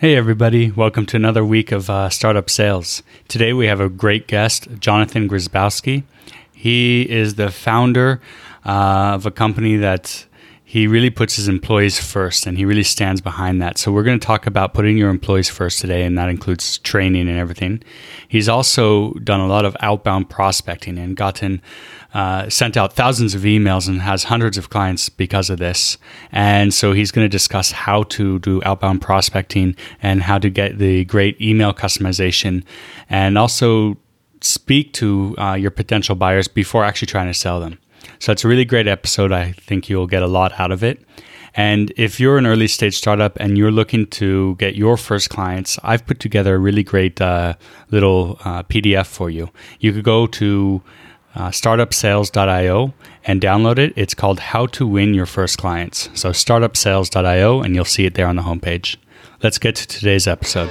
Hey, everybody. Welcome to another week of uh, Startup Sales. Today we have a great guest, Jonathan Grzybowski. He is the founder uh, of a company that he really puts his employees first and he really stands behind that. So, we're going to talk about putting your employees first today, and that includes training and everything. He's also done a lot of outbound prospecting and gotten uh, sent out thousands of emails and has hundreds of clients because of this. And so, he's going to discuss how to do outbound prospecting and how to get the great email customization and also speak to uh, your potential buyers before actually trying to sell them. So it's a really great episode. I think you'll get a lot out of it. And if you're an early stage startup and you're looking to get your first clients, I've put together a really great uh, little uh, PDF for you. You could go to uh, startupsales.io and download it. It's called How to Win Your First Clients. So startupsales.io and you'll see it there on the homepage. Let's get to today's episode.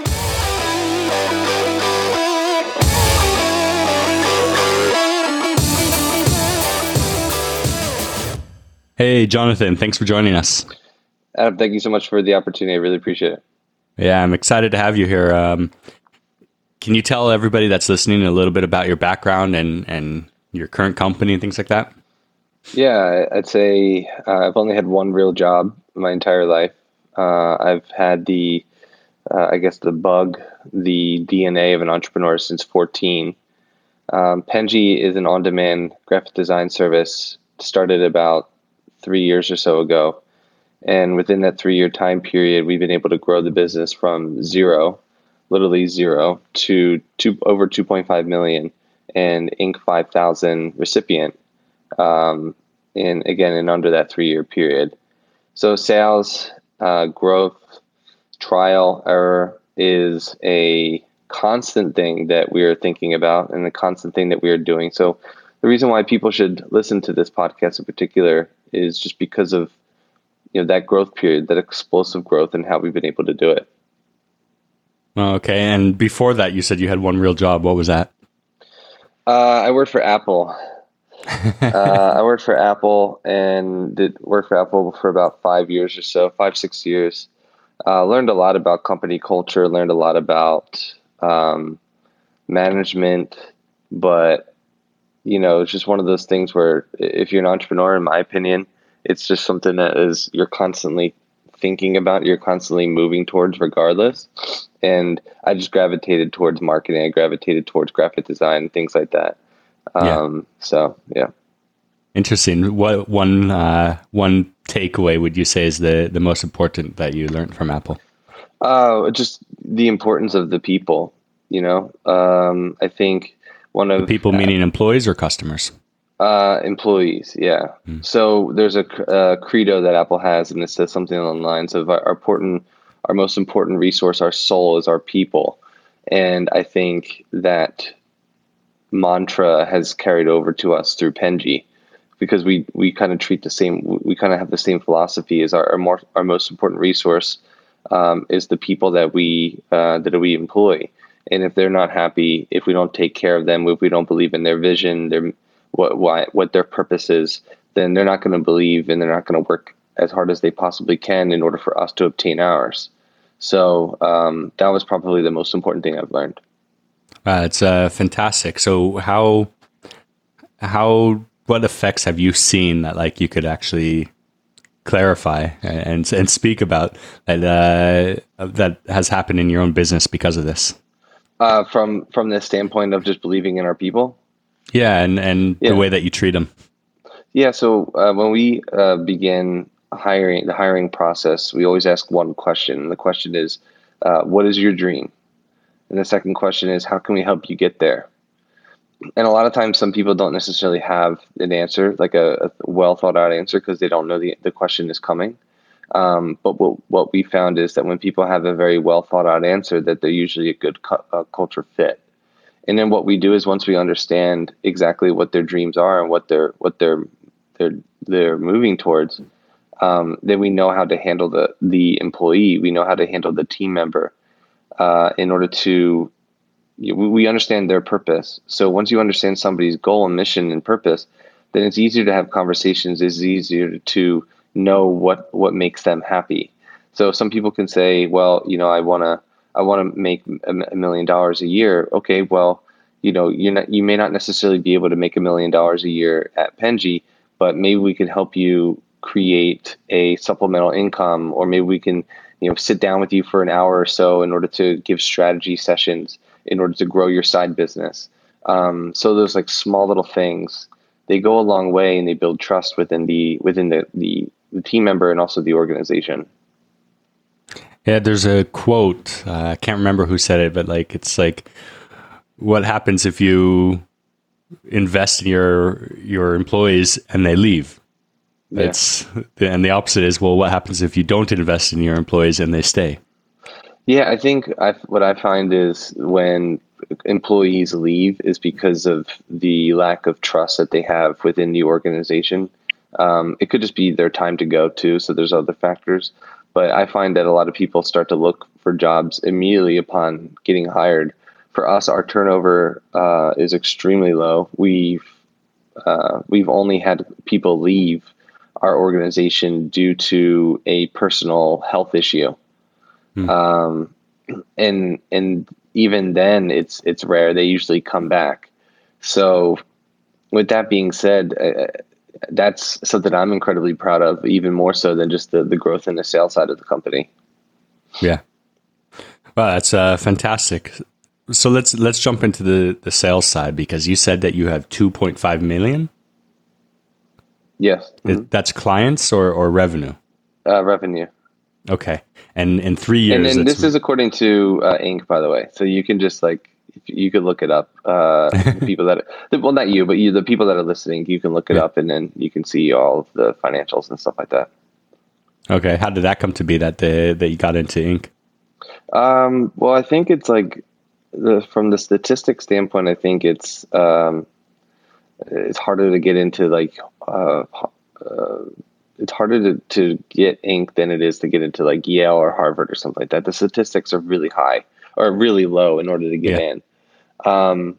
Hey, Jonathan, thanks for joining us. Adam, thank you so much for the opportunity. I really appreciate it. Yeah, I'm excited to have you here. Um, can you tell everybody that's listening a little bit about your background and, and your current company and things like that? Yeah, I'd say uh, I've only had one real job my entire life. Uh, I've had the, uh, I guess, the bug, the DNA of an entrepreneur since 14. Um, Penji is an on demand graphic design service, started about three years or so ago. And within that three year time period, we've been able to grow the business from zero, literally zero, to two, over 2.5 million and Inc. 5000 recipient. Um, in again, in under that three year period. So sales, uh, growth, trial, error is a constant thing that we are thinking about and a constant thing that we are doing. So the reason why people should listen to this podcast in particular is just because of you know that growth period, that explosive growth, and how we've been able to do it. Okay, and before that, you said you had one real job. What was that? Uh, I worked for Apple. uh, I worked for Apple and did work for Apple for about five years or so, five six years. Uh, learned a lot about company culture. Learned a lot about um, management, but you know, it's just one of those things where if you're an entrepreneur, in my opinion, it's just something that is you're constantly thinking about, you're constantly moving towards regardless. And I just gravitated towards marketing. I gravitated towards graphic design, things like that. Um, yeah. So yeah. Interesting. What one uh, one takeaway would you say is the the most important that you learned from Apple? Uh, just the importance of the people. You know, um, I think one of the people uh, meaning employees or customers. Uh, employees, yeah. Mm. So there's a, a, credo that Apple has, and it says something along the lines of our, our important, our most important resource, our soul, is our people. And I think that mantra has carried over to us through Penji, because we we kind of treat the same, we kind of have the same philosophy as our our, more, our most important resource um, is the people that we uh, that we employ. And if they're not happy, if we don't take care of them, if we don't believe in their vision, their what why, what their purpose is, then they're not going to believe and they're not going to work as hard as they possibly can in order for us to obtain ours. So um, that was probably the most important thing I've learned. Uh, it's uh, fantastic. So how how what effects have you seen that like you could actually clarify and and speak about that uh, that has happened in your own business because of this? Uh, from from the standpoint of just believing in our people. Yeah, and and yeah. the way that you treat them. Yeah. So uh, when we uh, begin hiring the hiring process, we always ask one question. The question is, uh, "What is your dream?" And the second question is, "How can we help you get there?" And a lot of times, some people don't necessarily have an answer, like a, a well thought out answer, because they don't know the the question is coming. Um, but what what we found is that when people have a very well thought out answer, that they're usually a good cu- uh, culture fit. And then what we do is once we understand exactly what their dreams are and what they're what they're they're they're moving towards, um, then we know how to handle the the employee. We know how to handle the team member uh, in order to we understand their purpose. So once you understand somebody's goal and mission and purpose, then it's easier to have conversations. It's easier to know what what makes them happy. So some people can say, well, you know, I want to I want to make a million dollars a year. Okay, well, you know, you're not you may not necessarily be able to make a million dollars a year at Penji, but maybe we could help you create a supplemental income or maybe we can, you know, sit down with you for an hour or so in order to give strategy sessions in order to grow your side business. Um, so those like small little things, they go a long way and they build trust within the within the, the, the team member and also the organization. Yeah, there's a quote. Uh, I can't remember who said it, but like it's like, what happens if you invest in your your employees and they leave? Yeah. It's and the opposite is well, what happens if you don't invest in your employees and they stay? Yeah, I think I, what I find is when employees leave is because of the lack of trust that they have within the organization. Um, it could just be their time to go too, so there's other factors. But I find that a lot of people start to look for jobs immediately upon getting hired. For us, our turnover uh, is extremely low. We've uh, we've only had people leave our organization due to a personal health issue. Hmm. Um, and and even then, it's it's rare. They usually come back. So, with that being said, uh, that's something I'm incredibly proud of, even more so than just the the growth in the sales side of the company. Yeah, well, that's uh, fantastic. So let's let's jump into the the sales side because you said that you have 2.5 million. Yes, mm-hmm. that's clients or or revenue. Uh, revenue. Okay, and in three years, and then this is according to uh, Inc. By the way, so you can just like you could look it up. Uh, people that well, not you, but you, the people that are listening, you can look it yeah. up, and then you can see all of the financials and stuff like that. Okay, how did that come to be that the, that you got into Inc? Um, well, I think it's like the, from the statistic standpoint, I think it's um, it's harder to get into like uh, uh, it's harder to, to get Inc than it is to get into like Yale or Harvard or something like that. The statistics are really high or really low in order to get yeah. in. Um,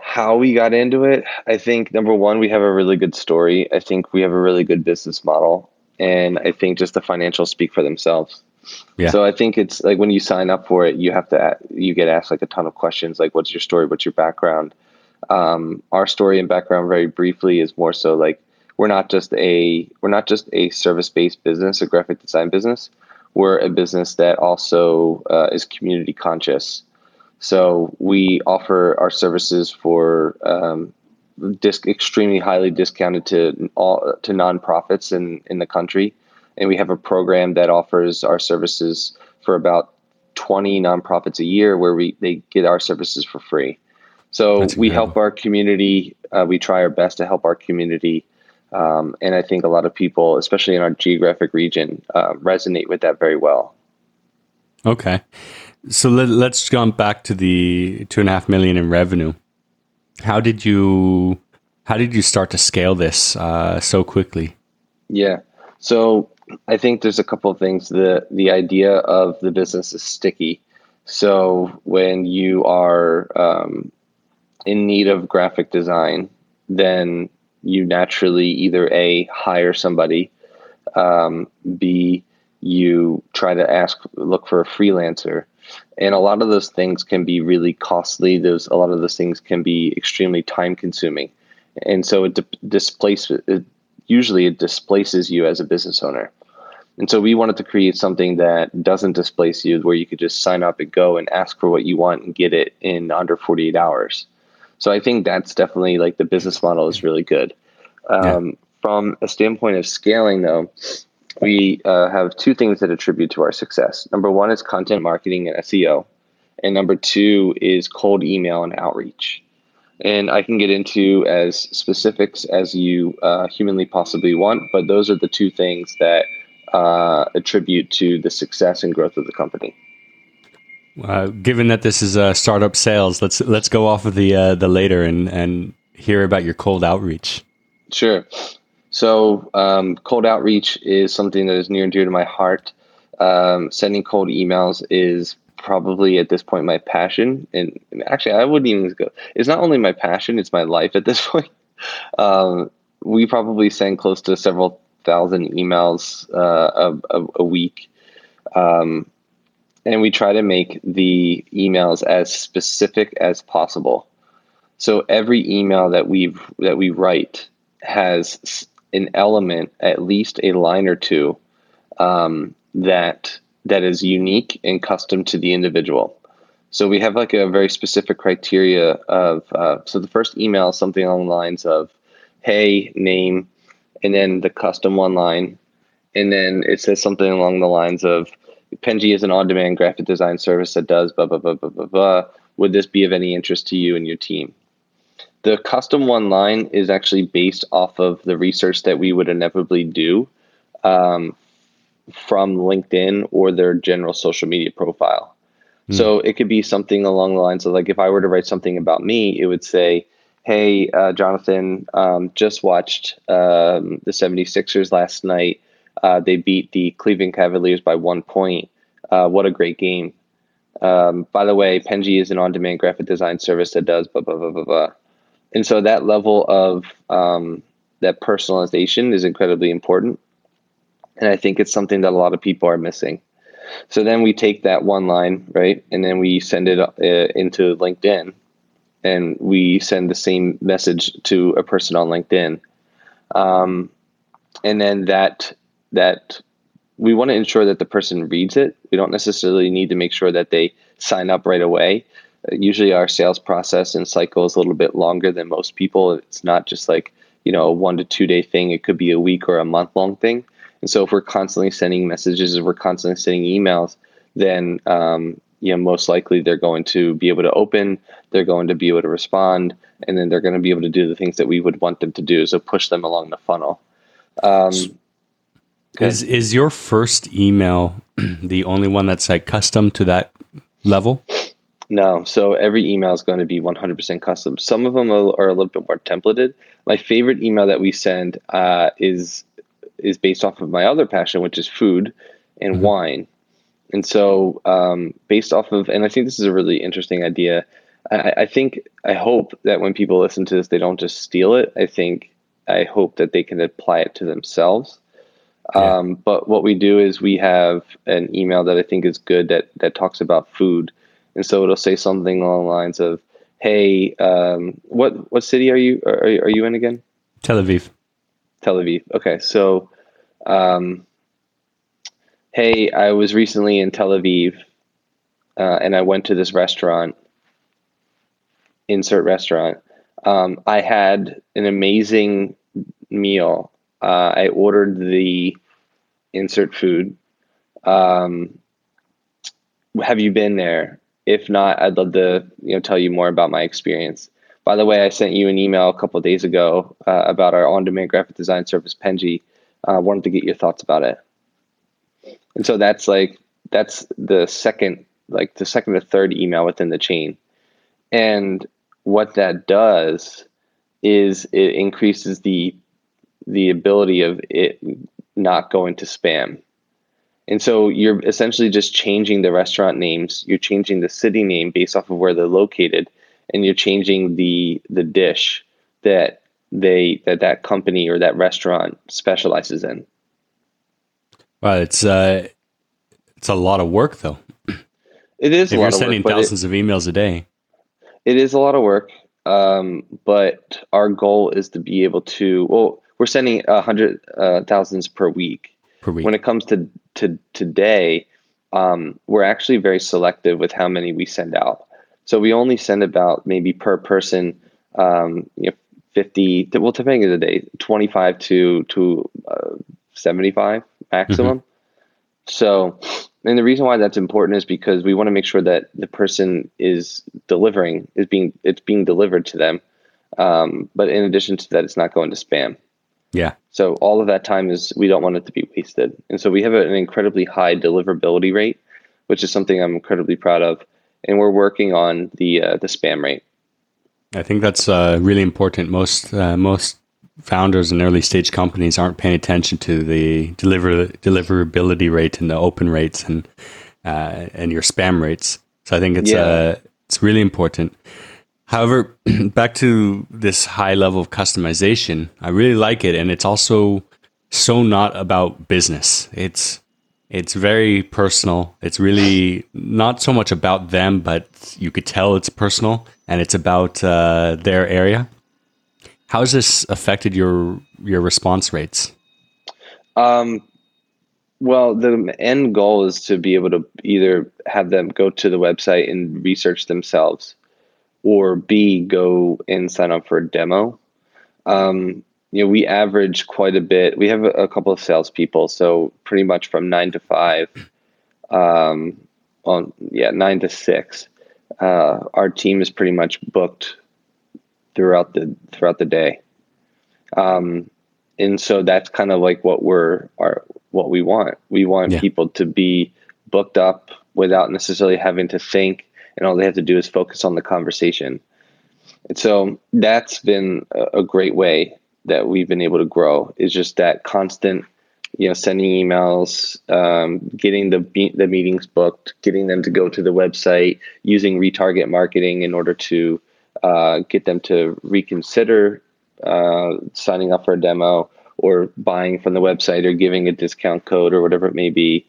how we got into it, I think number one, we have a really good story. I think we have a really good business model, and I think just the financials speak for themselves. Yeah. So I think it's like when you sign up for it, you have to you get asked like a ton of questions, like what's your story, what's your background. Um, our story and background, very briefly, is more so like we're not just a we're not just a service based business, a graphic design business. We're a business that also uh, is community conscious. So we offer our services for um, disc, extremely highly discounted to all to nonprofits in in the country, and we have a program that offers our services for about 20 nonprofits a year where we they get our services for free. So we help our community. Uh, we try our best to help our community um, and I think a lot of people, especially in our geographic region, uh, resonate with that very well. Okay. So let, us jump back to the two and a half million in revenue. How did you how did you start to scale this uh, so quickly? Yeah. So I think there's a couple of things. The the idea of the business is sticky. So when you are um, in need of graphic design, then you naturally either a hire somebody, um, b you try to ask look for a freelancer, and a lot of those things can be really costly. Those a lot of those things can be extremely time consuming, and so it di- displaces. It, usually, it displaces you as a business owner. And so we wanted to create something that doesn't displace you, where you could just sign up and go and ask for what you want and get it in under 48 hours. So I think that's definitely like the business model is really good. Um, yeah. From a standpoint of scaling, though, we uh, have two things that attribute to our success. Number one is content marketing and SEO, and number two is cold email and outreach. And I can get into as specifics as you uh, humanly possibly want, but those are the two things that uh, attribute to the success and growth of the company. Uh, given that this is uh, startup sales, let's let's go off of the uh, the later and and hear about your cold outreach. Sure. So um, cold outreach is something that is near and dear to my heart. Um, sending cold emails is probably at this point my passion, and actually I wouldn't even go. It's not only my passion; it's my life at this point. Um, we probably send close to several thousand emails uh, a, a, a, week. Um, and we try to make the emails as specific as possible. So every email that we that we write has an element, at least a line or two, um, that that is unique and custom to the individual. So we have like a very specific criteria of. Uh, so the first email is something along the lines of, "Hey, name," and then the custom one line, and then it says something along the lines of Penji is an on-demand graphic design service that does blah blah blah blah blah blah. Would this be of any interest to you and your team? The custom one line is actually based off of the research that we would inevitably do um, from LinkedIn or their general social media profile. Mm. So it could be something along the lines of like if I were to write something about me, it would say, Hey, uh, Jonathan, um, just watched um, the 76ers last night. Uh, they beat the Cleveland Cavaliers by one point. Uh, what a great game. Um, by the way, Penji is an on demand graphic design service that does blah, blah, blah, blah, blah. And so that level of um, that personalization is incredibly important. And I think it's something that a lot of people are missing. So then we take that one line, right? And then we send it uh, into LinkedIn and we send the same message to a person on LinkedIn. Um, and then that that we want to ensure that the person reads it. We don't necessarily need to make sure that they sign up right away. Uh, usually, our sales process and cycle is a little bit longer than most people. It's not just like you know a one to two day thing. It could be a week or a month long thing. And so, if we're constantly sending messages, if we're constantly sending emails, then um, you know most likely they're going to be able to open. They're going to be able to respond, and then they're going to be able to do the things that we would want them to do. So push them along the funnel. Um, is is your first email the only one that's like custom to that level? No. So every email is going to be 100% custom. Some of them are, are a little bit more templated. My favorite email that we send uh, is is based off of my other passion, which is food and mm-hmm. wine. And so, um, based off of, and I think this is a really interesting idea. I, I think, I hope that when people listen to this, they don't just steal it. I think, I hope that they can apply it to themselves. Yeah. Um, but what we do is we have an email that I think is good that that talks about food, and so it'll say something along the lines of, "Hey, um, what what city are you are, are you in again?" Tel Aviv. Tel Aviv. Okay, so, um, hey, I was recently in Tel Aviv, uh, and I went to this restaurant. Insert restaurant. Um, I had an amazing meal uh, I ordered the insert food. Um, have you been there? If not, I'd love to you know tell you more about my experience. By the way, I sent you an email a couple days ago uh, about our on-demand graphic design service Penji. I uh, wanted to get your thoughts about it. And so that's like that's the second like the second or third email within the chain. And what that does is it increases the the ability of it not going to spam. And so you're essentially just changing the restaurant names, you're changing the city name based off of where they're located, and you're changing the the dish that they that that company or that restaurant specializes in. Well, it's uh it's a lot of work though. It is if you're sending work, thousands it, of emails a day. It is a lot of work. Um, but our goal is to be able to well we're sending a hundred uh, thousands per week. Per week. When it comes to to today, um, we're actually very selective with how many we send out. So we only send about maybe per person, um, you know, fifty. Well, depending on the day, twenty-five to to uh, seventy-five maximum. Mm-hmm. So, and the reason why that's important is because we want to make sure that the person is delivering is being it's being delivered to them. Um, but in addition to that, it's not going to spam. Yeah. So all of that time is we don't want it to be wasted, and so we have an incredibly high deliverability rate, which is something I'm incredibly proud of, and we're working on the uh, the spam rate. I think that's uh, really important. Most uh, most founders and early stage companies aren't paying attention to the deliver deliverability rate and the open rates and uh, and your spam rates. So I think it's Yeah. uh, it's really important. However, back to this high level of customization, I really like it, and it's also so not about business. It's it's very personal. It's really not so much about them, but you could tell it's personal, and it's about uh, their area. How has this affected your your response rates? Um, well, the end goal is to be able to either have them go to the website and research themselves, or B, go and sign up for a demo. Um, you know, we average quite a bit. We have a, a couple of salespeople, so pretty much from nine to five, um, on yeah, nine to six. Uh, our team is pretty much booked throughout the throughout the day. Um, and so that's kind of like what we're our what we want. We want Yeah. people to be booked up without necessarily having to think, and all they have to do is focus on the conversation. And so that's been a, a great way that we've been able to grow. Is just that constant, you know, sending emails, um, getting the the meetings booked, getting them to go to the website, using retarget marketing in order to uh, get them to reconsider uh, signing up for a demo or buying from the website or giving a discount code or whatever it may be.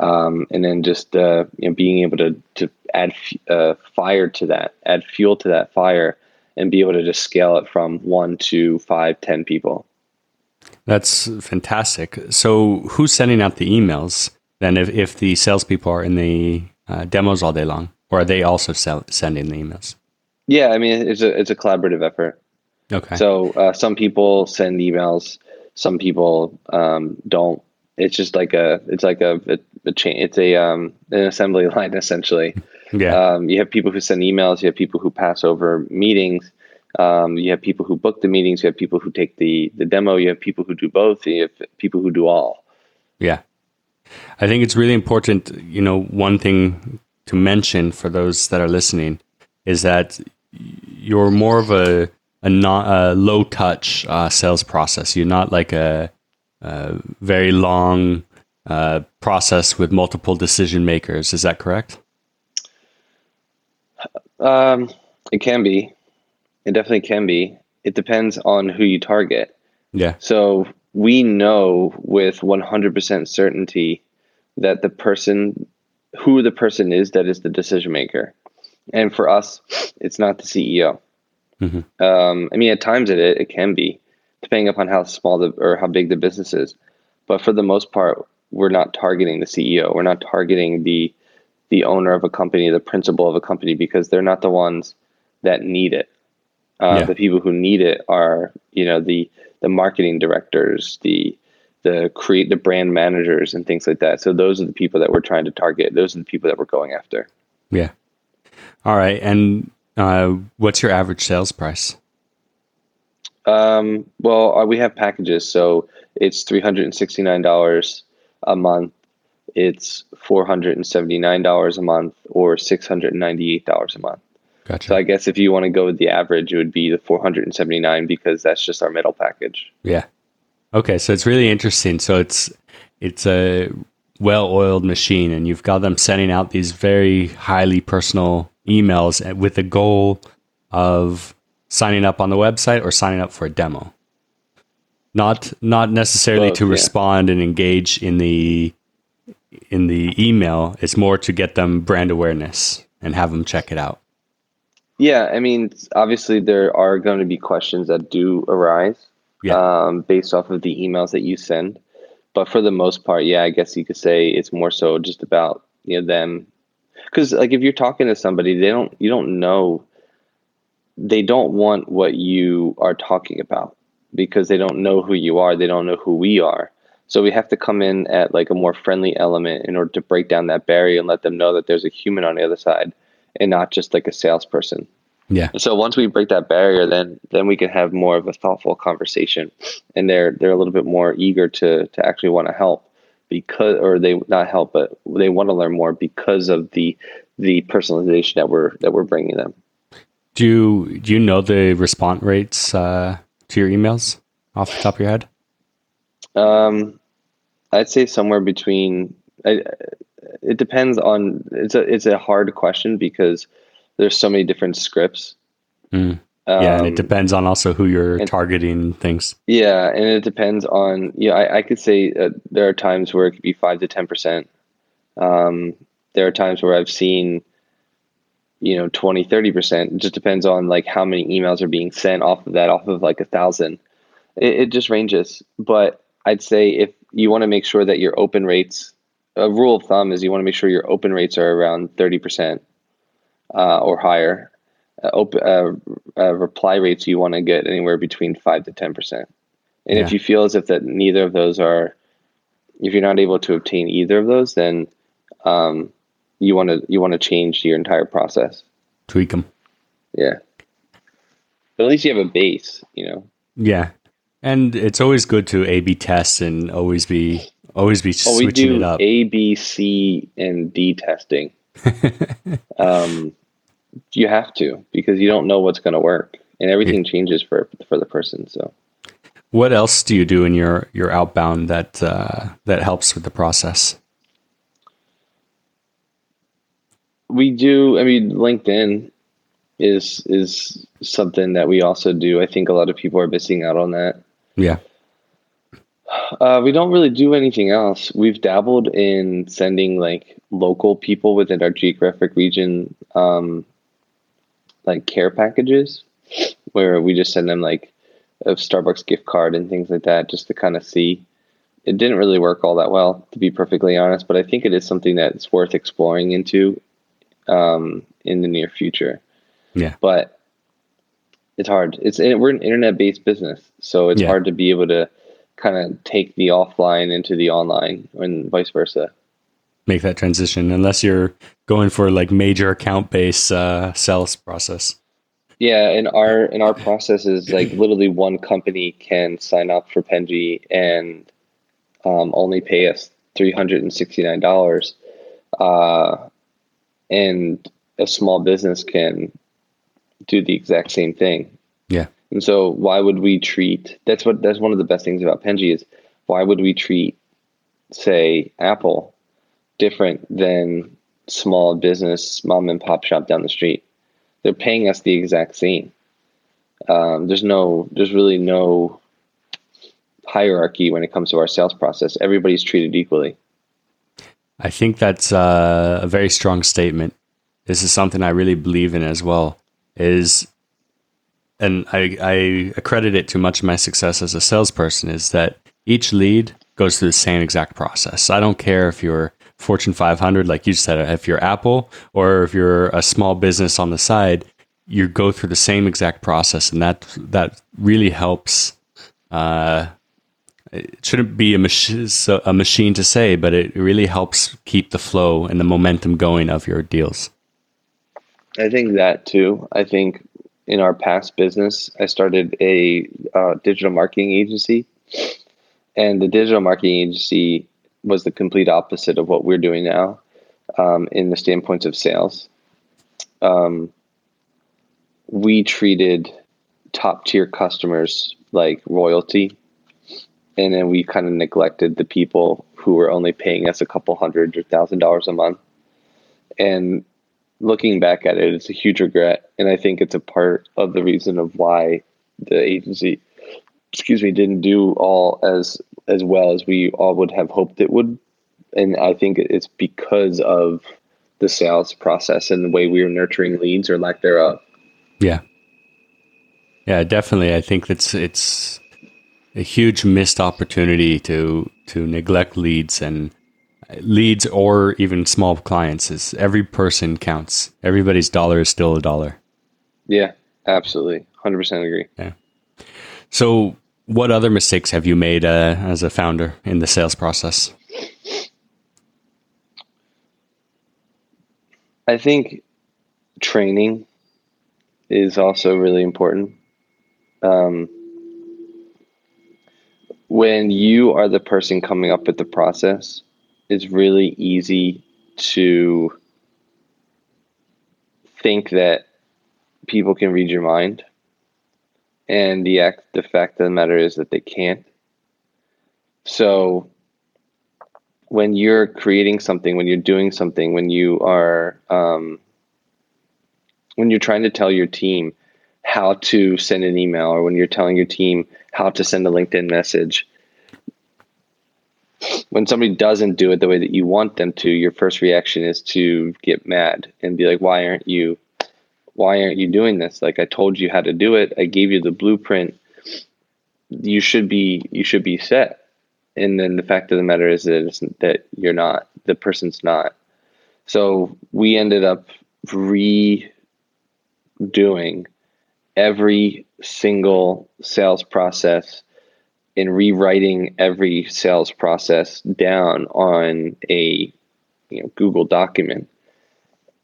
Um, and then just uh, you know, being able to, to add f- uh, fire to that, add fuel to that fire, and be able to just scale it from one to five, ten people. That's fantastic. So, who's sending out the emails then? If if the salespeople are in the uh, demos all day long, or are they also sell, sending the emails? Yeah, I mean it's a it's a collaborative effort. Okay. So uh, some people send emails, some people um, don't. It's just like a it's like a, a, a chain. It's a um, an assembly line essentially. yeah. Um, you have people who send emails. You have people who pass over meetings. Um, you have people who book the meetings. You have people who take the the demo. You have people who do both. You have people who do all. Yeah. I think it's really important, you know, one thing to mention for those that are listening is that you're more of a a, not, a low touch uh, sales process. You're not like a, a very long uh, process with multiple decision makers. Is that correct? Um, it can be. It definitely can be. It depends on who you target. Yeah. So we know with 100% certainty that the person, who the person is that is the decision maker. And for us, it's not the CEO. Mhm. Um, I mean, at times it, it can be, depending upon how small the, or how big the business is. But for the most part, we're not targeting the CEO. We're not targeting the the owner of a company, the principal of a company, because they're not the ones that need it. Uh, Yeah. The people who need it are, you know, the the marketing directors, the the create the brand managers and things like that. So those are the people that we're trying to target. Those are the people that we're going after. Yeah. All right. And uh, what's your average sales price? Um, well, uh, we have packages, so it's three hundred and sixty nine dollars a month. It's four hundred and seventy nine dollars a month, or six hundred and ninety eight dollars a month. Gotcha. So I guess if you want to go with the average, it would be the four hundred and seventy nine because that's just our middle package. Yeah. Okay, so it's really interesting. So it's it's a well-oiled machine, and you've got them sending out these very highly personal emails with the goal of signing up on the website or signing up for a demo. Not not necessarily Both, to yeah. respond and engage in the in the email. It's more to get them brand awareness and have them check it out. Yeah, I mean, obviously there are going to be questions that do arise Yeah. um, based off of the emails that you send, but for the most part, yeah, I guess you could say it's more so just about you know them, because like if you're talking to somebody, they don't you don't know, they don't want what you are talking about because they don't know who you are, they don't know who we are. So we have to come in at like a more friendly element in order to break down that barrier and let them know that there's a human on the other side and not just like a salesperson. Yeah. So once we break that barrier, then then we can have more of a thoughtful conversation, and they're they're a little bit more eager to to actually want to help because, or they not help, but they want to learn more because of the the personalization that we're that we're bringing them. Do you do you know the response rates uh, to your emails off the top of your head? Um, I'd say somewhere between. I, it depends on. It's a it's a hard question because there's so many different scripts. Mm. yeah, and it Um, depends on also who you're and- targeting things. Yeah, and it depends on. Yeah, I, I could say uh, there are times where it could be five to ten percent. Um, there are times where I've seen, you know, 20, 30 percent. It just depends on like how many emails are being sent off of that, off of like a thousand. It, it just ranges. But I'd say if you want to make sure that your open rates, a rule of thumb is you want to make sure your open rates are around thirty percent uh, or higher. Uh, op- uh, uh, reply rates you want to get anywhere between five to ten percent. And if you feel as if that neither of those are, if you're not able to obtain either of those, then um, you want to you want to change your entire process. Tweak them. Yeah, but at least you have a base. You know. Yeah, and it's always good to A/B test and always be always be Oh, we switching it do up. A, B, C, and D testing. um, you have to because you don't know what's going to work, and everything changes for for the person. So. What else do you do in your your outbound that uh, that helps with the process? We do i mean linkedin is is something that we also do. I think a lot of people are missing out on that. Yeah, uh, we don't really do anything else. We've dabbled in sending like local people within our geographic region um, like care packages where we just send them like a starbucks gift card and things like that just to kind of see. It didn't really work all that well to be perfectly honest but i think it is something that's worth exploring into um, in the near future yeah, but it's hard. It's we're an internet based business, so it's Yeah. hard to be able to kind of take the offline into the online and vice versa. make that transition unless you're going for like major account based uh, sales process. Yeah, and our and our process is like literally one company can sign up for Penji and um, only pay us three hundred and sixty nine dollars, uh, and a small business can do the exact same thing. Yeah, And so why would we treat that's what that's one of the best things about Penji is why would we treat say Apple different than small business mom and pop shop down the street? They're paying us the exact same. Um, there's no there's really no hierarchy when it comes to our sales process. Everybody's treated equally. I think that's uh, a very strong statement. This is something I really believe in as well. Is and I, I accredit it to much of my success as a salesperson is that each lead goes through the same exact process. I don't care if you're Fortune 500, like you said, if you're Apple or if you're a small business on the side, you go through the same exact process, and that that really helps. Uh, it shouldn't be a, mach- a machine to say, but it really helps keep the flow and the momentum going of your deals. I think that too. I think in our past business, I started a uh, digital marketing agency, and the digital marketing agency was the complete opposite of what we're doing now, um, in the standpoints of sales. Um, we treated top tier customers like royalty, and then we kind of neglected the people who were only paying us a couple hundred or thousand dollars a month, and looking back at it, it's a huge regret, and I think it's a part of the reason of why the agency, excuse me, didn't do all as as well as we all would have hoped it would, and I think it's because of the sales process and the way we were nurturing leads or lack thereof. Yeah. Yeah, definitely. I think that's it's a huge missed opportunity to to neglect leads and leads or even small clients is every person counts. Everybody's dollar is still a dollar. Yeah, absolutely, hundred percent agree. Yeah. So, what other mistakes have you made uh, as a founder in the sales process? I think training is also really important. Um, when you are the person coming up with the process, it's really easy to think that people can read your mind. And the act, the fact of the matter is that they can't. So when you're creating something, when you're doing something, when you are um, when you're trying to tell your team how to send an email, or when you're telling your team how to send a LinkedIn message, when somebody doesn't do it the way that you want them to, your first reaction is to get mad and be like, "Why aren't you? Why aren't you doing this? Like I told you how to do it. I gave you the blueprint. You should be you should be set." and then the fact of the matter is that that you're not the person's not so we ended up redoing every single sales process and rewriting every sales process down on a you know Google document.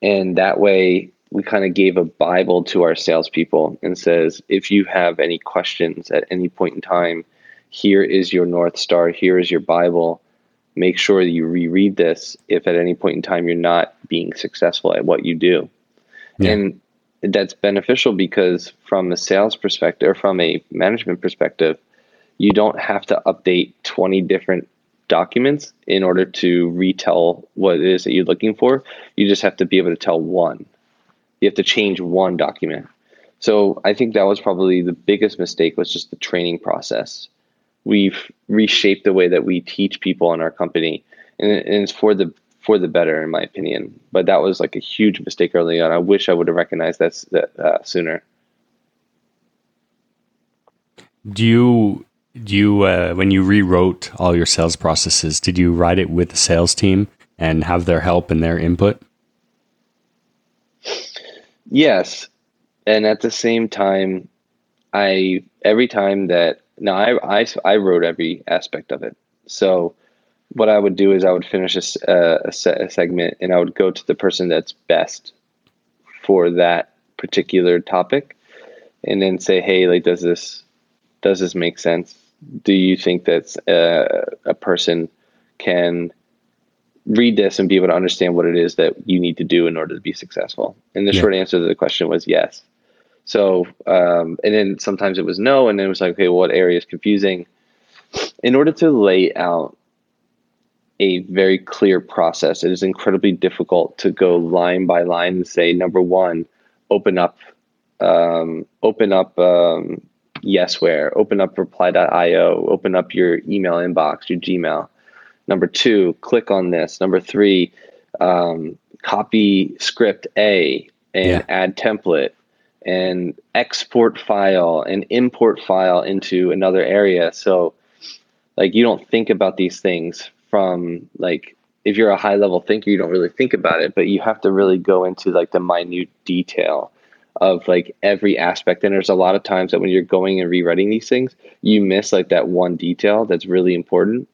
And that way we kind of gave a Bible to our salespeople and says, if you have any questions at any point in time, here is your North Star, here is your Bible. Make sure that you reread this if at any point in time you're not being successful at what you do. Yeah. And that's beneficial because from a sales perspective or from a management perspective, you don't have to update 20 different documents in order to retell what it is that you're looking for. You just have to be able to tell one. You have to change one document. So I think that was probably the biggest mistake was just the training process we've reshaped the way that we teach people in our company, and, it's for the for the better, in my opinion. But that was like a huge mistake early on. I wish I would have recognized that, that uh, sooner. Do you do you uh, when you rewrote all your sales processes? Did you write it with the sales team and have their help and their input? Yes, and at the same time, I every time that no, I, I, I wrote every aspect of it. So what I would do is I would finish a, a, a segment and I would go to the person that's best for that particular topic and then say, hey, like, does this, does this make sense? Do you think that a, a person can read this and be able to understand what it is that you need to do in order to be successful? And the yeah. short answer to the question was yes. So, um, and then sometimes it was no, and then it was like, okay, well, what area is confusing? In order to lay out a very clear process, it is incredibly difficult to go line by line and say, number one, open up, um, open up um, Yesware, open up reply.io, open up your email inbox, your Gmail. Number two, click on this. Number three, um, copy script A and yeah. add template and export file and import file into another area. So like you don't think about these things from like if you're a high level thinker, you don't really think about it, but you have to really go into like the minute detail of like every aspect. And there's a lot of times that when you're going and rewriting these things, you miss like that one detail that's really important.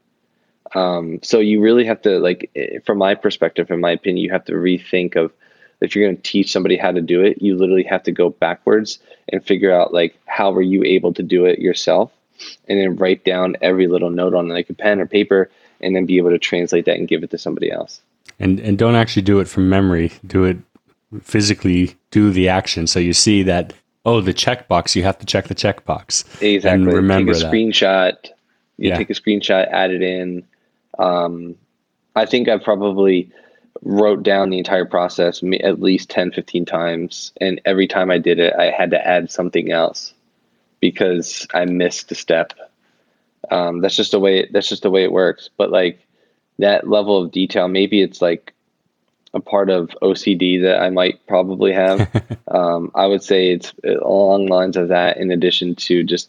Um, so you really have to like, eh, from my perspective, in my opinion, you have to rethink of if you're going to teach somebody how to do it, you literally have to go backwards and figure out like how were you able to do it yourself, and then write down every little note on like a pen or paper, and then be able to translate that and give it to somebody else. And and don't actually do it from memory. Do it physically. Do the action. So you see that oh the checkbox. You have to check the checkbox. Exactly. And remember take a that. screenshot. You yeah. take a screenshot, add it in. Um, I think I've probably wrote down the entire process at least 10 15 times and every time i did it i had to add something else because i missed a step um, that's just the way that's just the way it works. But like that level of detail maybe it's like a part of ocd that i might probably have. Um, i would say it's along lines of that in addition to just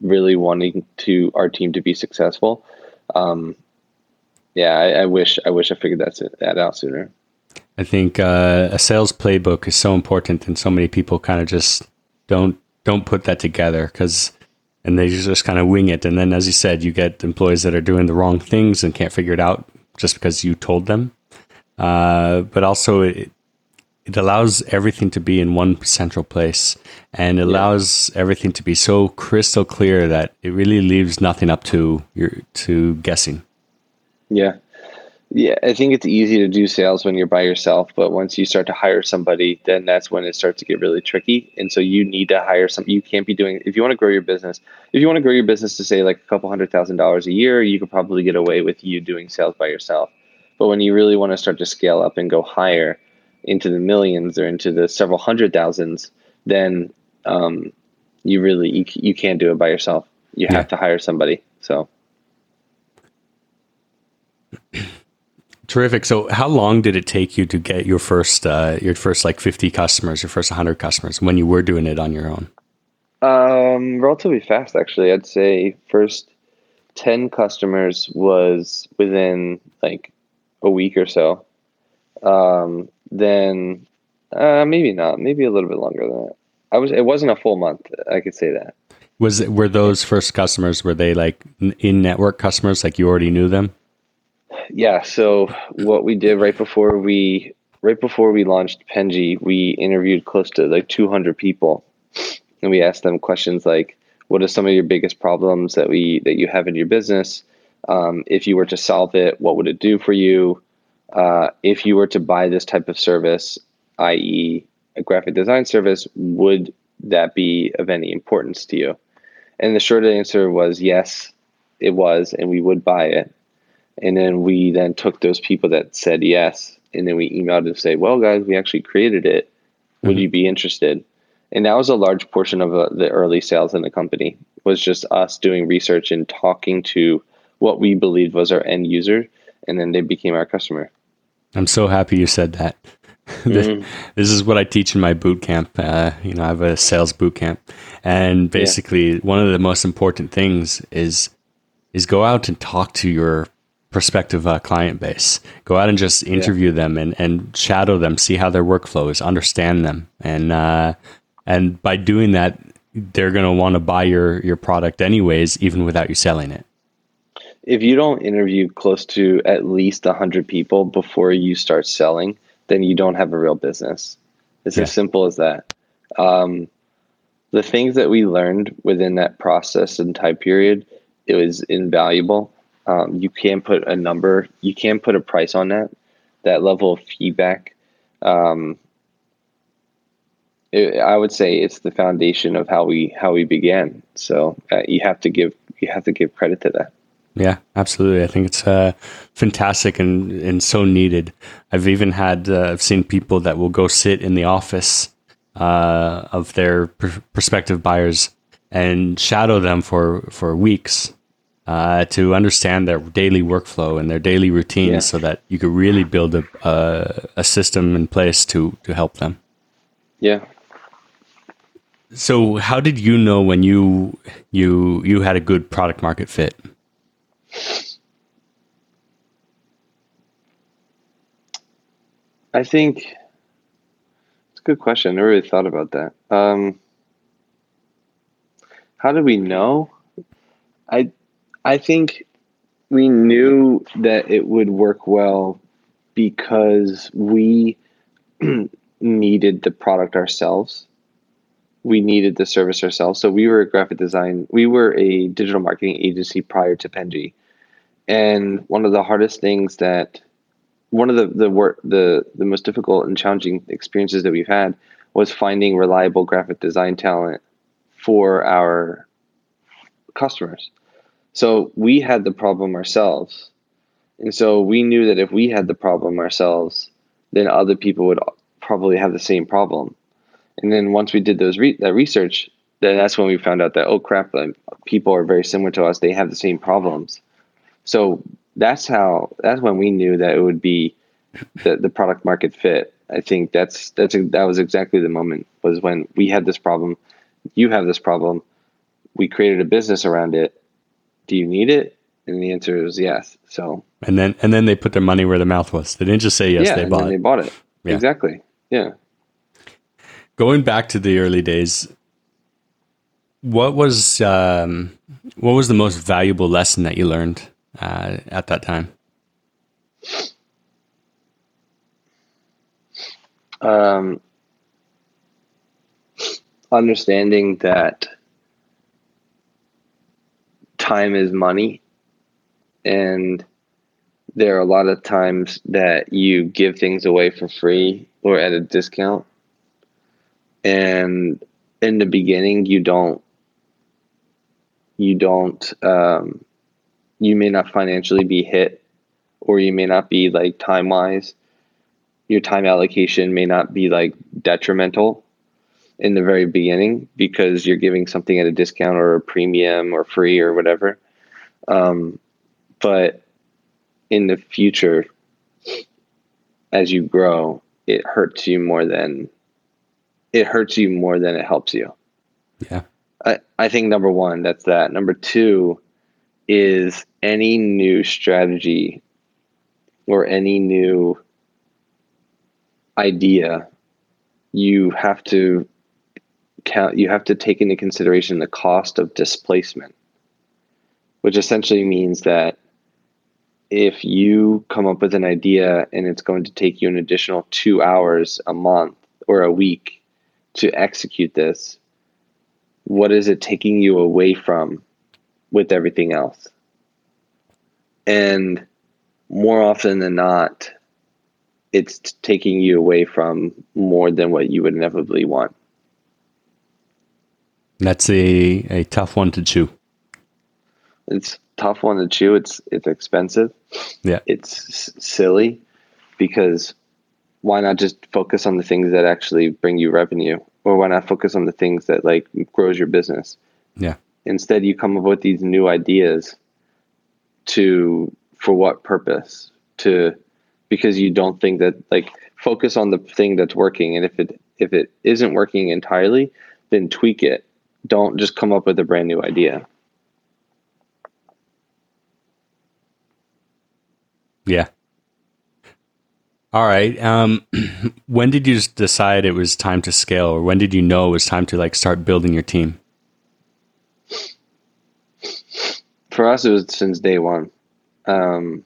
really wanting to our team to be successful. Um, yeah, I, I, wish I wish I figured that that out sooner. I think uh, a sales playbook is so important, and so many people kind of just don't don't put that together because and they just kind of wing it. And then, as you said, you get employees that are doing the wrong things and can't figure it out just because you told them. Uh, but also, it, it allows everything to be in one central place and it allows everything to be so crystal clear that it really leaves nothing up to your to guessing. Yeah. Yeah, I think it's easy to do sales when you're by yourself, but once you start to hire somebody, then that's when it starts to get really tricky. And so you need to hire some. You can't be doing if you want to grow your business. If you want to grow your business to say like a couple hundred thousand dollars a year, you could probably get away with you doing sales by yourself. But when you really want to start to scale up and go higher into the millions or into the several hundred thousands, then um, you really you, you can't do it by yourself. You have to hire somebody. So. Terrific. So, how long did it take you to get your first, uh, your first like fifty customers, your first hundred customers, when you were doing it on your own? Um, relatively fast, actually. I'd say first ten customers was within like a week or so. Um, then uh, maybe not, maybe a little bit longer than that. I was. It wasn't a full month. I could say that. Was it, were those first customers? Were they like in network customers? Like you already knew them? Yeah, so what we did right before we right before we launched Penji, we interviewed close to like 200 people, and we asked them questions like, "What are some of your biggest problems that we that you have in your business? Um, if you were to solve it, what would it do for you? Uh, if you were to buy this type of service, i.e., a graphic design service, would that be of any importance to you?" And the short answer was yes, it was, and we would buy it. And then we then took those people that said yes, and then we emailed to say, well, guys, we actually created it. Would mm-hmm. you be interested? And that was a large portion of uh, the early sales in the company was just us doing research and talking to what we believed was our end user, and then they became our customer. I'm so happy you said that. Mm-hmm. this is what I teach in my boot camp. Uh, you know, I have a sales boot camp, and basically, yeah. one of the most important things is is go out and talk to your prospective uh, client base. Go out and just interview yeah. them and, and shadow them, see how their workflow is, understand them, and uh, and by doing that, they're going to want to buy your your product anyways, even without you selling it. If you don't interview close to at least hundred people before you start selling, then you don't have a real business. It's yeah. as simple as that. Um, the things that we learned within that process and time period, it was invaluable um, you can put a number, you can put a price on that. That level of feedback, um, it, I would say it's the foundation of how we how we began. So uh, you have to give you have to give credit to that. Yeah, absolutely. I think it's uh, fantastic and, and so needed. I've even had uh, I've seen people that will go sit in the office uh, of their pr- prospective buyers and shadow them for for weeks uh, to understand their daily workflow and their daily routines yeah. so that you could really build a, a, a system in place to, to help them. Yeah. So how did you know when you you you had a good product market fit? I think it's a good question. I never really thought about that. Um, how do we know? I I think we knew that it would work well because we needed the product ourselves. We needed the service ourselves. So we were a graphic design, we were a digital marketing agency prior to Penji. And one of the hardest things that one of the the work the the most difficult and challenging experiences that we've had was finding reliable graphic design talent for our customers so we had the problem ourselves. And so we knew that if we had the problem ourselves, then other people would probably have the same problem. And then once we did those re- that research, then that's when we found out that oh crap, like, people are very similar to us. They have the same problems. So that's how that's when we knew that it would be the the product market fit. I think that's that's that was exactly the moment was when we had this problem, you have this problem, we created a business around it, do you need it? And the answer is yes. So and then and then they put their money where their mouth was. They didn't just say yes. Yeah, they bought. They bought it. Yeah. Exactly. Yeah. Going back to the early days, what was um, what was the most valuable lesson that you learned uh, at that time? Um, understanding that time is money. And there are a lot of times that you give things away for free or at a discount. And in the beginning you don't you don't um, you may not financially be hit or you may not be like time wise your time allocation may not be like detrimental in the very beginning because you're giving something at a discount or a premium or free or whatever um, but in the future as you grow it hurts you more than it hurts you more than it helps you Yeah. I, I think number one, that's that. Number two is any new strategy or any new idea, you have to count, you have to take into consideration the cost of displacement, which essentially means that if you come up with an idea and it's going to take you an additional two hours a month or a week to execute this, what is it taking you away from with everything else? And more often than not, it's taking you away from more than what you would inevitably want. That's a, a tough one to chew. It's tough one to chew. It's it's expensive. Yeah. It's s- silly because why not just focus on the things that actually bring you revenue or why not focus on the things that like grows your business? Yeah. instead you come up with these new ideas to for what purpose to because you don't think that like focus on the thing that's working and if it if it isn't working entirely then tweak it don't just come up with a brand new idea Yeah. All right. Um, when did you decide it was time to scale, or when did you know it was time to like start building your team? for us it was since day one um,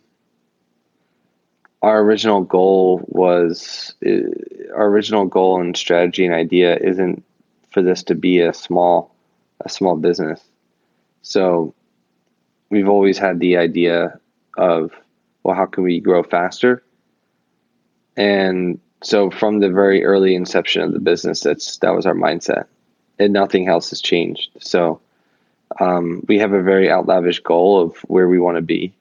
our original goal was uh, our original goal and strategy and idea isn't for this to be a small a small business so we've always had the idea of well how can we grow faster and so from the very early inception of the business that's that was our mindset and nothing else has changed so um, we have a very outlavish goal of where we want to be.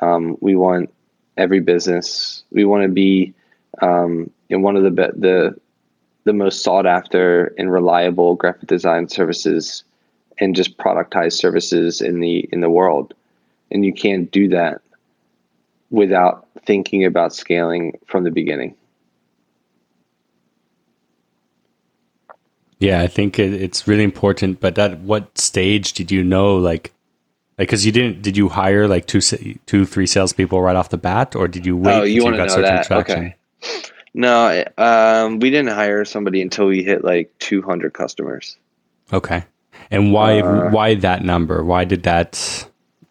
Um, we want every business. We want to be um, in one of the be- the the most sought after and reliable graphic design services and just productized services in the in the world. And you can't do that without thinking about scaling from the beginning. Yeah, I think it, it's really important. But at what stage did you know, like, like, because you didn't, did you hire like two, two, three salespeople right off the bat, or did you wait? oh, you until want to know that? Okay. No, um, we didn't hire somebody until we hit like 200 customers. Okay. And why, Uh, why that number? Why did that?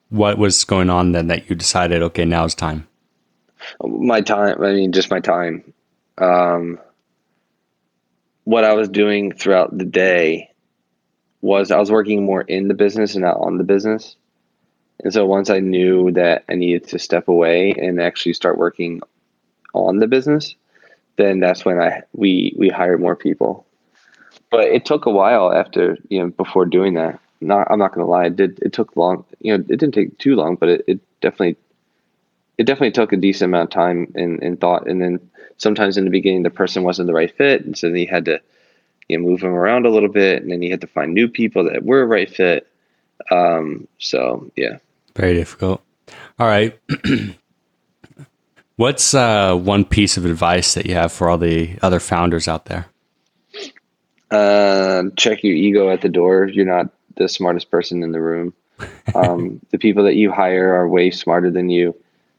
What was going on then that you decided? Okay, now it's time. my time i mean just my time um, what i was doing throughout the day was i was working more in the business and not on the business and so once i knew that i needed to step away and actually start working on the business then that's when i we we hired more people but it took a while after you know before doing that not i'm not to lie it did it took long you know it didn't take too long but it, it definitely it definitely took a decent amount of time and, and thought. And then sometimes in the beginning, the person wasn't the right fit. And so then you had to you know, move them around a little bit. And then you had to find new people that were right fit. Um, so, yeah. Very difficult. All right. What's uh, one piece of advice that you have for all the other founders out there? Uh, check your ego at the door. You're not the smartest person in the room. Um, the people that you hire are way smarter than you.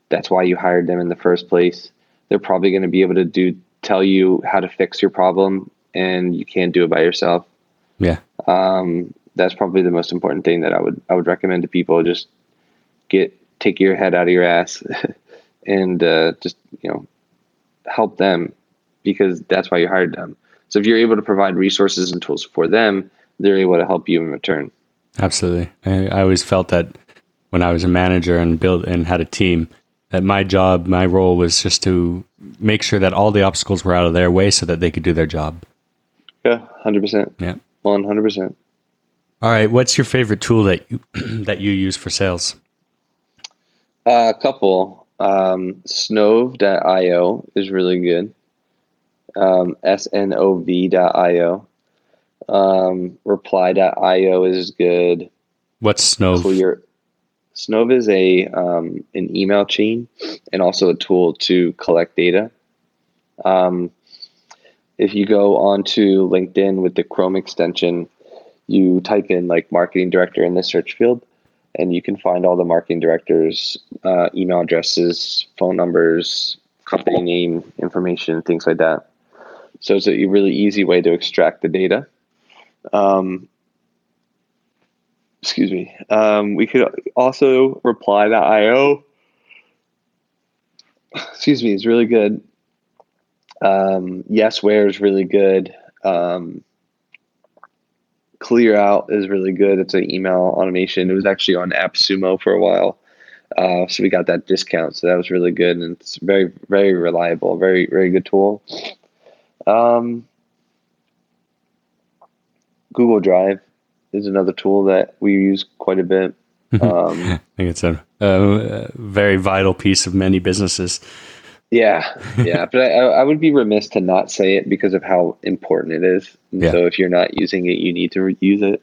That's why you hired them in the first place. They're probably going to be able to do tell you how to fix your problem, and you can't do it by yourself. Yeah. um, that's probably the most important thing that I would I would recommend to people. Just get take your head out of your ass and uh, just you know help them because that's why you hired them. So if you're able to provide resources and tools for them, they're able to help you in return. Absolutely. I, I always felt that when I was a manager and built and had a team, that my job, my role was just to make sure that all the obstacles were out of their way so that they could do their job. Yeah, hundred percent. Yeah. One hundred percent. All right. What's your favorite tool that you that you use for sales? Uh, a couple. Um, Snov.io is really good. Um, S-N-O-V.io. Um, reply.io is good. What's Snov? Clear. Snov is a um, an email chain and also a tool to collect data. Um, if you go onto LinkedIn with the Chrome extension, you type in like marketing director in the search field, and you can find all the marketing directors' uh, email addresses, phone numbers, company name information, things like that. So it's a really easy way to extract the data. Um, excuse me. Um, we could also reply.io. Excuse me, it's really good. Um, Yesware is really good. Um, Clear Out is really good. It's an email automation. It was actually on AppSumo for a while. Uh, so we got that discount. So that was really good. And it's very, very reliable, very, very good tool. Um, Google Drive is another tool that we use quite a bit. Um, I think it's a, a, very vital piece of many businesses. Yeah, yeah, but I, I would be remiss to not say it because of how important it is. And Yeah. So if you're not using it, you need to re- use it.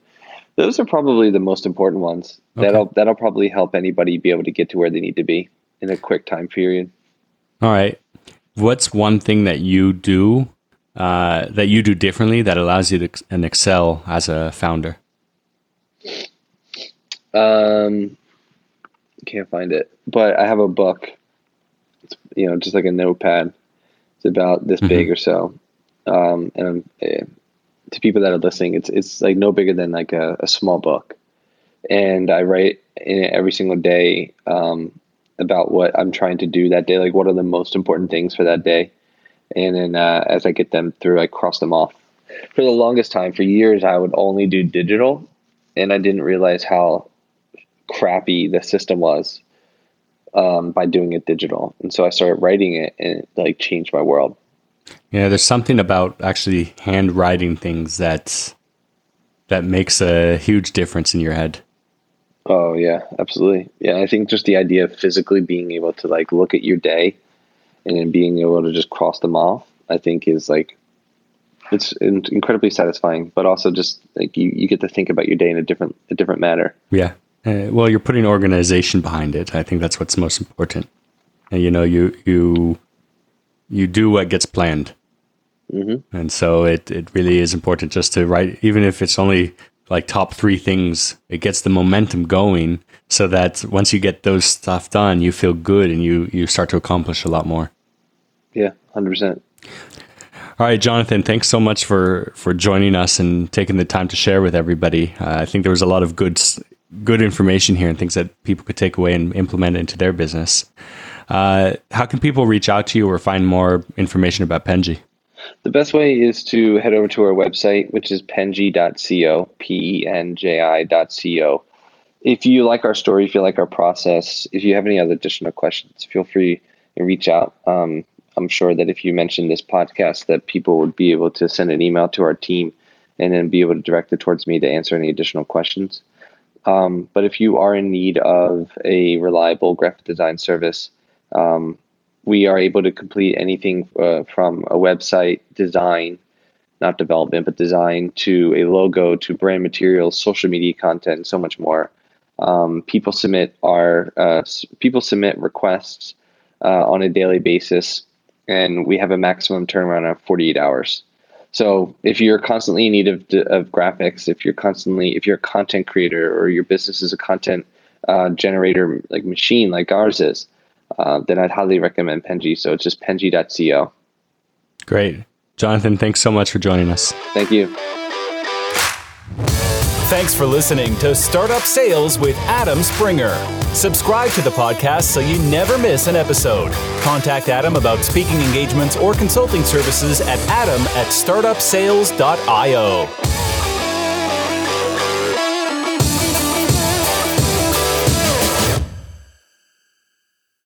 Those are probably the most important ones. Okay. That'll that'll probably help anybody be able to get to where they need to be in a quick time period. All right. What's one thing that you do uh, that you do differently that allows you to and excel as a founder? Um, can't find it, but I have a book. You know just like a notepad. It's about this big or so, um, and uh, to people that are listening, it's it's like no bigger than like a, a small book, and I write in it every single day um, about what I'm trying to do that day. Like what are the most important things for that day, and then uh, as I get them through, I cross them off. For the longest time, for years, I would only do digital, and I didn't realize how crappy the system was um, by doing it digital. And so I started writing it, and it like changed my world. Yeah, there's something about actually handwriting things that that makes a huge difference in your head. Oh yeah, absolutely. Yeah, I think just the idea of physically being able to like look at your day and then being able to just cross them off, I think is like it's in- incredibly satisfying. But also just like you, you get to think about your day in a different a different manner. Yeah. Uh, well, you're putting organization behind it. I think that's what's most important. And you know, you you you do what gets planned, Mm-hmm. and so it it really is important just to write, even if it's only like top three things. It gets the momentum going, so that once you get those stuff done, you feel good and you you start to accomplish a lot more. Yeah, hundred percent. All right, Jonathan, thanks so much for for joining us and taking the time to share with everybody. Uh, I think there was a lot of good good information here and things that people could take away and implement into their business. Uh, how can people reach out to you or find more information about Penji? The best way is to head over to our website, which is penji.co, P E N J I.co. If you like our story, if you like our process, if you have any other additional questions, feel free to reach out. Um, I'm sure that if you mention this podcast, that people would be able to send an email to our team and then be able to direct it towards me to answer any additional questions. Um, but if you are in need of a reliable graphic design service, um, we are able to complete anything uh, from a website design, not development, but design to a logo to brand materials, social media content, so much more. Um, people submit our uh, people submit requests uh, on a daily basis, and we have a maximum turnaround of 48 hours. So if you're constantly in need of, of graphics, if you're constantly if you're a content creator or your business is a content uh, generator like machine like ours is, uh, then I'd highly recommend Penji. So it's just penji.co. Great. Jonathan, thanks so much for joining us. Thank you. Thanks for listening to Startup Sales with Adam Springer. Subscribe to the podcast so you never miss an episode. Contact Adam about speaking engagements or consulting services at adam at startupsales.io.